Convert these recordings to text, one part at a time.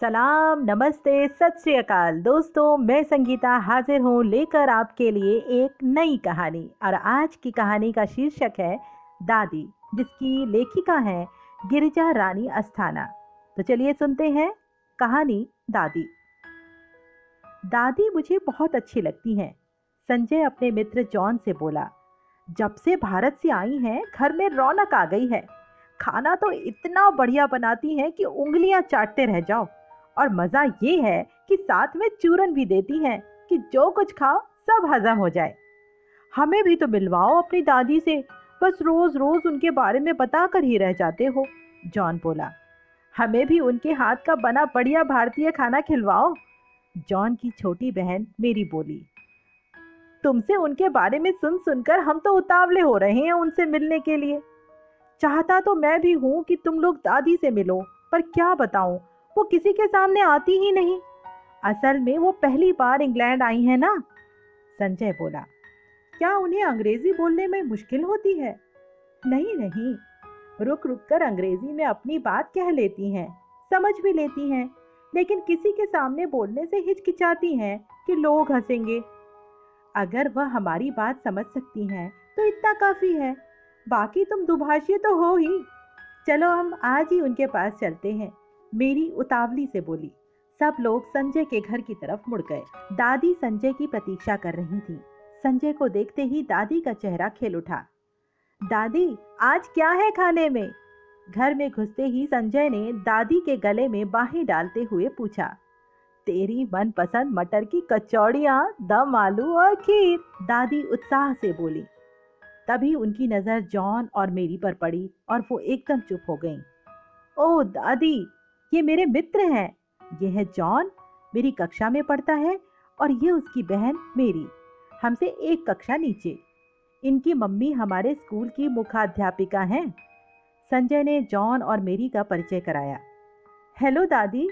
सलाम, नमस्ते, सत श्री अकाल। दोस्तों, मैं संगीता हाजिर हूँ लेकर आपके लिए एक नई कहानी। और आज की कहानी का शीर्षक है, दादी, जिसकी लेखिका है गिरिजा रानी अस्थाना। तो चलिए सुनते हैं कहानी दादी। दादी मुझे बहुत अच्छी लगती हैं, संजय अपने मित्र जॉन से बोला। जब से भारत से आई हैं, घर में रौनक आ गई है। खाना तो इतना बढ़िया बनाती हैं कि उंगलियाँ चाटते रह जाओ। और मज़ा ये है कि साथ में चूरन भी देती हैं कि जो कुछ खाओ, सब हजम हो जाए। हमें भी तो मिलवाओ अपनी दादी से। बस रोज रोज उनके बारे में बता कर ही रह जाते हो, जॉन बोला। हमें भी उनके हाथ का बना बढ़िया भारतीय खाना खिलवाओ। जॉन की छोटी बहन मेरी बोली, तुमसे उनके बारे में सुन सुनकर हम तो उतावले हो रहे हैं उनसे मिलने के लिए। चाहता तो मैं भी हूँ कि तुम लोग दादी से मिलो, पर क्या बताऊँ? वो किसी के सामने आती ही नहीं। असल में वो पहली बार इंग्लैंड आई है ना? संजय बोला, क्या उन्हें अंग्रेज़ी बोलने में मुश्किल होती है? नहीं नहीं। रुक रुक कर अंग्रेज़ी में अपनी बात कह लेती हैं, समझ भी लेती हैं, लेकिन किसी के सामने बोलने से हिचकिचाती हैं कि लोग हंसेंगे। अगर वह हमारी बात समझ सकती हैं तो इतना काफ़ी है। बाकी तुम दुभाषी तो हो ही। चलो हम आज ही उनके पास चलते हैं। मेरी उतावली से बोली। सब लोग संजय के घर की तरफ़ मुड़ गए। दादी संजय की प्रतीक्षा कर रही थी। संजय को देखते ही दादी का चेहरा खेल उठा। दादी, आज क्या है खाने में? घर में घुसते ही संजय ने दादी के गले में बाहें डालते हुए पूछा। तेरी मनपसंद मटर की कचौड़ियाँ, दम आलू और खीर। दादी उत्साह से बोली। तभी उनकी नज़र जॉन और मेरी पर पड़ी और वो एकदम चुप हो गईं। ओह दादी ये मेरे मित्र हैं। ये है जॉन मेरी कक्षा में पढ़ता है और ये उसकी बहन मेरी। हमसे एक कक्षा नीचे। इनकी मम्मी हमारे स्कूल की मुखाध्यापिका हैं। संजय ने जॉन और मेरी का परिचय कराया। हेलो दादी।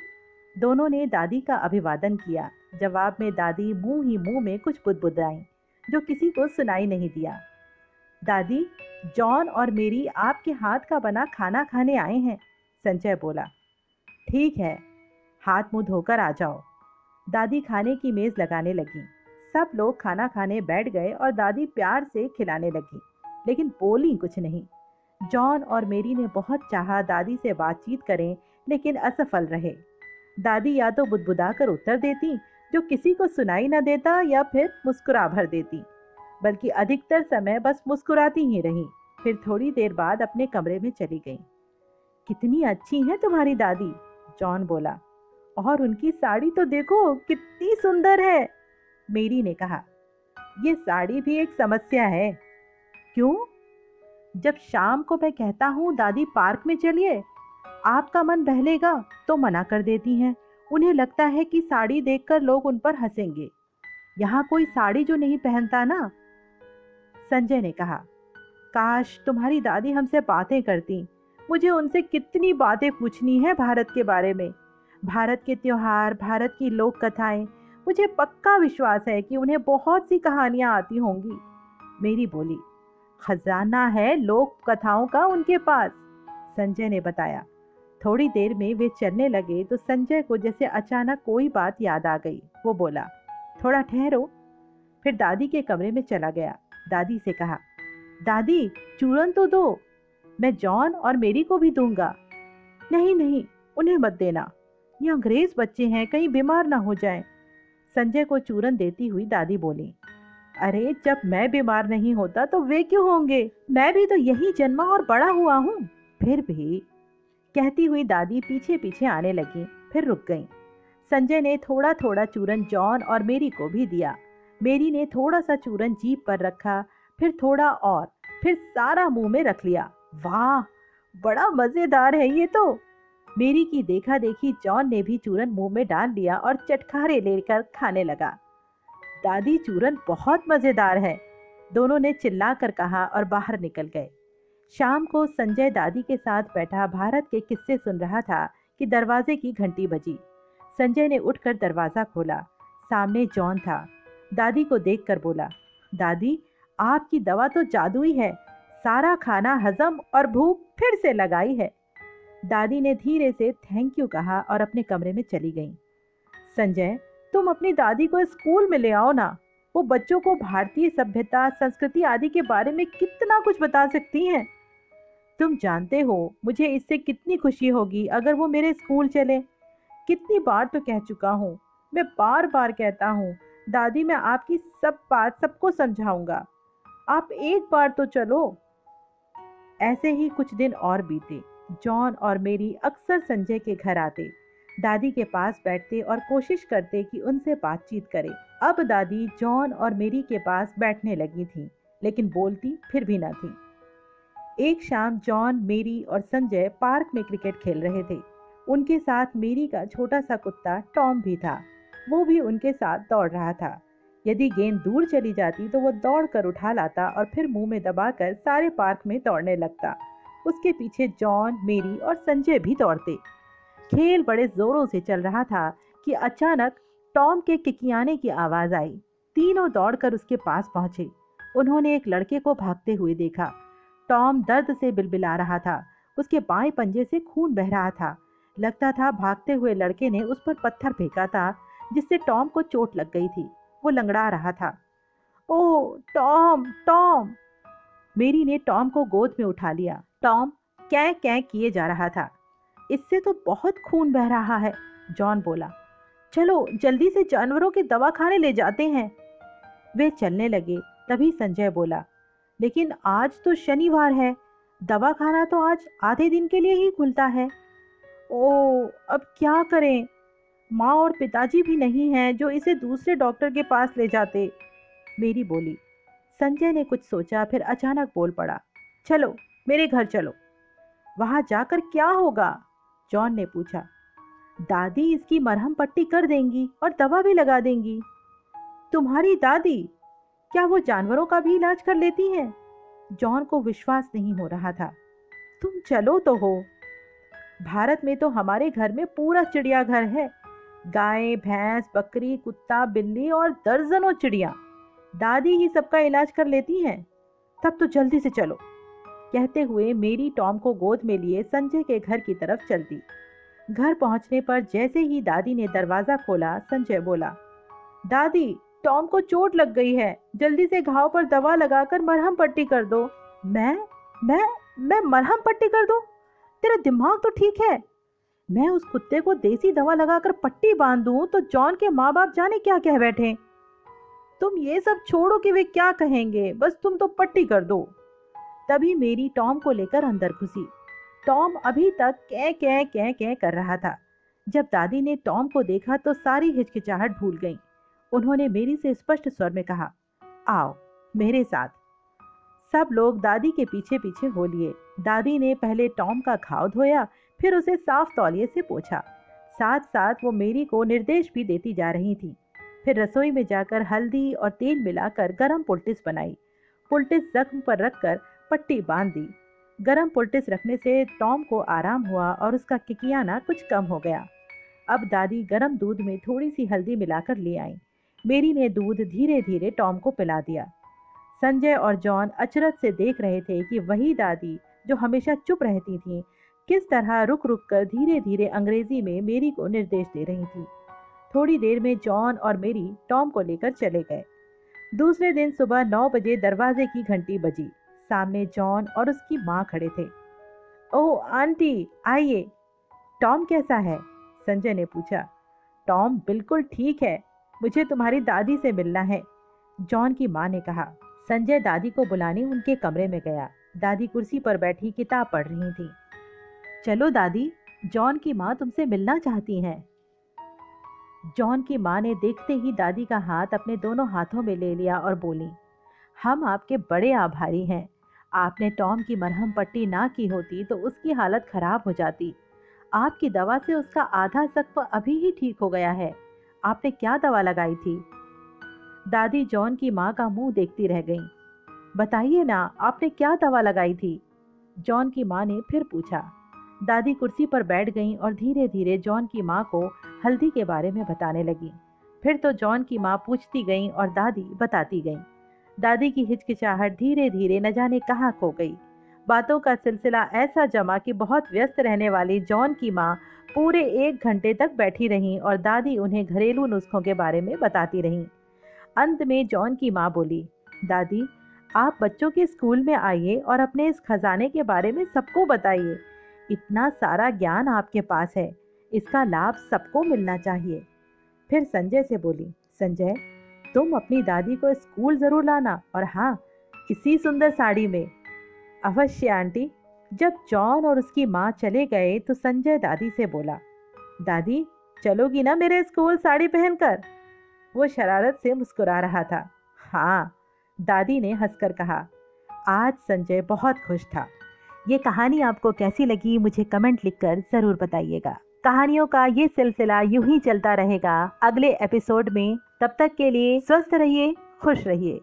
दोनों ने दादी का अभिवादन किया। जवाब में दादी मुँह ही मुँह में कुछ बुदबुदाई, जो किसी को सुनाई नहीं दिया। दादी, जॉन और मेरी आपके हाथ का बना खाना खाने आए हैं, संजय बोला। ठीक है। हाथ मुँह धोकर आ जाओ। दादी खाने की मेज लगाने लगी। सब लोग खाना खाने बैठ गए और दादी प्यार से खिलाने लगी, लेकिन बोली कुछ नहीं। जॉन और मेरी ने बहुत चाहा दादी से बातचीत करें, लेकिन असफल रहे। दादी या तो बुदबुदा कर उत्तर देती, जो किसी को सुनाई न देता, या फिर मुस्कुरा भर देती। बल्कि अधिकतर समय बस मुस्कुराती ही रही, फिर थोड़ी देर बाद अपने कमरे में चली गई। कितनी अच्छी है तुम्हारी दादी। जॉन बोला, और उनकी साड़ी तो देखो कितनी सुंदर है। मेरी ने कहा, ये साड़ी भी एक समस्या है। क्यों? जब शाम को मैं कहता हूँ, दादी पार्क में चलिए, आपका मन बहलेगा तो मना कर देती हैं। उन्हें लगता है कि साड़ी देखकर लोग उन पर हंसेंगे। यहाँ कोई साड़ी जो नहीं पहनता ना? संजय ने कहा, काश तुम्हारी दादी हमसे बातें करती मुझे उनसे कितनी बातें पूछनी है भारत के बारे में। भारत के त्योहार, भारत की लोक कथाएँ, मुझे पक्का विश्वास है कि उन्हें बहुत सी कहानियाँ आती होंगी। मेरी बोली, खजाना है लोक कथाओं का उनके पास। संजय ने बताया। थोड़ी देर में वे चलने लगे तो संजय को जैसे अचानक कोई बात याद आ गई। वो बोला, थोड़ा ठहरो। फिर दादी के कमरे में चला गया। दादी से कहा, दादी चूरन तो दो। मैं जॉन और मेरी को भी दूँगा। नहीं नहीं, उन्हें मत देना। ये अंग्रेज़ बच्चे हैं, कहीं बीमार ना हो जाएँ। संजय को चूरन देती हुई दादी बोली, अरे, जब मैं बीमार नहीं होता तो वे क्यों होंगे? मैं भी तो यही जन्मा और बड़ा हुआ हूँ। फिर भी कहती हुई दादी पीछे पीछे आने लगी, फिर रुक गई। संजय ने थोड़ा थोड़ा चूरन जॉन और मेरी को भी दिया। मेरी ने थोड़ा सा चूरन जीप पर रखा, फिर थोड़ा और, फिर सारा मुँह में रख लिया। वाह, बड़ा मज़ेदार है ये तो। मेरी की देखा देखी जॉन ने भी चूरन मुँह में डाल लिया और चटखारे लेकर खाने लगा। दादी चूरन बहुत मज़ेदार है, दोनों ने चिल्लाकर कहा और बाहर निकल गए। शाम को संजय दादी के साथ बैठा भारत के किस्से सुन रहा था कि दरवाजे की घंटी बजी। संजय ने उठकर दरवाज़ा खोला। सामने जॉन था। दादी को देखकर बोला, दादी, आपकी दवा तो जादुई है सारा खाना हजम और भूख फिर से लगाई है। दादी ने धीरे से थैंक यू कहा और अपने कमरे में चली गई। संजय, तुम अपनी दादी को स्कूल में ले आओ ना। वो बच्चों को भारतीय सभ्यता, संस्कृति आदि के बारे में कितना कुछ बता सकती हैं। तुम जानते हो, मुझे इससे कितनी खुशी होगी अगर वो मेरे स्कूल चले। कितनी बार तो कह चुका हूँ, मैं बार बार कहता हूँ, दादी, मैं आपकी सब बात सबको समझाऊँगा। आप एक बार तो चलो। ऐसे ही कुछ दिन और बीते। जॉन और मेरी अक्सर संजय के घर आते। दादी के पास बैठते और कोशिश करते कि उनसे बातचीत करें। अब दादी जॉन और मेरी के पास बैठने लगी थी, लेकिन बोलती फिर भी ना थी। एक शाम जॉन, मेरी और संजय पार्क में क्रिकेट खेल रहे थे। उनके साथ मेरी का छोटा सा कुत्ता टॉम भी था। वो भी उनके साथ दौड़ रहा था। यदि गेंद दूर चली जाती तो वो दौड़ कर उठा लाता और फिर मुँह में दबाकर सारे पार्क में दौड़ने लगता। उसके पीछे जॉन, मेरी और संजय भी दौड़ते। खेल बड़े जोरों से चल रहा था कि अचानक टॉम के किकियाने की आवाज़ आई। तीनों दौड़कर उसके पास पहुँचे। उन्होंने एक लड़के को भागते हुए देखा। टॉम दर्द से बिलबिला रहा था। उसके बाएँ पंजे से खून बह रहा था। लगता था भागते हुए लड़के ने उस पर पत्थर फेंका था, जिससे टॉम को चोट लग गई थी। वो लंगड़ा रहा था। ओ, टॉम टॉम। मेरी ने टॉम को गोद में उठा लिया। टॉम कै कै किए जा रहा था। इससे तो बहुत खून बह रहा है, जॉन बोला। चलो, जल्दी से जानवरों के दवा खाने ले जाते हैं। वे चलने लगे, तभी संजय बोला। लेकिन आज तो शनिवार है। दवा खाना तो आज आधे दिन के लिए ही खुलता है। ओ, अब क्या करें? माँ और पिताजी भी नहीं हैं जो इसे दूसरे डॉक्टर के पास ले जाते। मेरी बोली, संजय ने कुछ सोचा, फिर अचानक बोल पड़ा, चलो, मेरे घर चलो। वहाँ जाकर क्या होगा? जॉन ने पूछा, दादी इसकी मरहम पट्टी कर देंगी और दवा भी लगा देंगी। तुम्हारी दादी? क्या वो जानवरों का भी इलाज कर लेती हैं? जॉन को विश्वास नहीं हो रहा था, तुम चलो तो हो। भारत में तो हमारे घर में पूरा चिड़ियाघर है गाय, भैंस, बकरी, कुत्ता, बिल्ली और दर्जनों चिड़िया। दादी ही सबका इलाज कर लेती हैं। तब तो जल्दी से चलो। कहते हुए मेरी टॉम को गोद में लिए संजय के घर की तरफ़ चलती। घर पहुँचने पर जैसे ही दादी ने दरवाज़ा खोला, संजय बोला, दादी, टॉम को चोट लग गई है। जल्दी से घाव पर दवा लगाकर मरहम पट्टी कर दो। मैं? मैं? मैं मरहम पट्टी कर दूँ? तेरा दिमाग तो ठीक है। मैं उस कुत्ते को देसी दवा लगाकर पट्टी बाँध दूँ तो जॉन के माँ बाप जाने क्या कह बैठे। तुम ये सब छोड़ो कि वे क्या कहेंगे, बस तुम तो पट्टी कर दो। तभी मेरी टॉम को लेकर अंदर घुसी। टॉम अभी तक कै कै कै कै कर रहा था। जब दादी ने टॉम को देखा तो सारी हिचकिचाहट भूल गई। उन्होंने मेरी से स्पष्ट स्वर में कहा, आओ, मेरे साथ। सब लोग दादी के पीछे पीछे हो लिए। दादी ने पहले टॉम का घाव धोया, फिर उसे साफ़ तौलिए से पोछा। साथ साथ वो मेरी को निर्देश भी देती जा रही थी। फिर रसोई में जाकर हल्दी और तेल मिलाकर गरम पुलटिस बनाई। पुलटिस जख्म पर रखकर पट्टी बाँध दी। गरम पुलटिस रखने से टॉम को आराम हुआ और उसका किकियाना कुछ कम हो गया। अब दादी गरम दूध में थोड़ी सी हल्दी मिलाकर ले आई। मेरी ने दूध धीरे धीरे टॉम को पिला दिया। संजय और जॉन अचरज से देख रहे थे कि वही दादी जो हमेशा चुप रहती थी, किस तरह रुक रुक कर धीरे धीरे अंग्रेज़ी में मेरी को निर्देश दे रही थी। थोड़ी देर में जॉन और मेरी, टॉम को लेकर चले गए। दूसरे दिन सुबह नौ बजे दरवाजे की घंटी बजी। सामने जॉन और उसकी माँ खड़े थे। ओह आंटी, आइए। टॉम कैसा है? संजय ने पूछा। टॉम बिल्कुल ठीक है। मुझे तुम्हारी दादी से मिलना है। जॉन की माँ ने कहा। संजय दादी को बुलाने उनके कमरे में गया। दादी कुर्सी पर बैठी किताब पढ़ रही थी। चलो दादी, जॉन की माँ तुमसे मिलना चाहती हैं। जॉन की माँ ने देखते ही दादी का हाथ अपने दोनों हाथों में ले लिया और बोली, हम आपके बड़े आभारी हैं। आपने टॉम की मरहम पट्टी ना की होती तो उसकी हालत खराब हो जाती। आपकी दवा से उसका आधा सख्त अभी ही ठीक हो गया है। आपने क्या दवा लगाई थी? दादी जॉन की माँ का मुँह देखती रह गई। बताइए ना, आपने क्या दवा लगाई थी? जॉन की माँ ने फिर पूछा। दादी कुर्सी पर बैठ गई और धीरे धीरे जॉन की माँ को हल्दी के बारे में बताने लगी। फिर तो जॉन की माँ पूछती गई और दादी बताती गई। दादी की हिचकिचाहट धीरे धीरे न जाने कहाँ खो गई। बातों का सिलसिला ऐसा जमा कि बहुत व्यस्त रहने वाली जॉन की माँ पूरे एक घंटे तक बैठी रहीं और दादी उन्हें घरेलू नुस्खों के बारे में बताती रहीं। अंत में जॉन की माँ बोली, दादी आप बच्चों के स्कूल में आइए और अपने इस खजाने के बारे में सबको बताइए। इतना सारा ज्ञान आपके पास है। इसका लाभ सबको मिलना चाहिए। फिर संजय से बोली, संजय, तुम अपनी दादी को स्कूल ज़रूर लाना और हाँ इसी सुंदर साड़ी में। अवश्य, आंटी। जब जॉन और उसकी माँ चले गए तो संजय दादी से बोला, दादी, चलोगी ना मेरे स्कूल साड़ी पहनकर? वो शरारत से मुस्कुरा रहा था। हाँ दादी ने हंसकर कहा, आज संजय बहुत खुश था। ये कहानी आपको कैसी लगी मुझे कमेंट लिखकर ज़रूर बताइएगा। कहानियों का ये सिलसिला यूँ ही चलता रहेगा। अगले एपिसोड में तब तक के लिए स्वस्थ रहिए, खुश रहिए।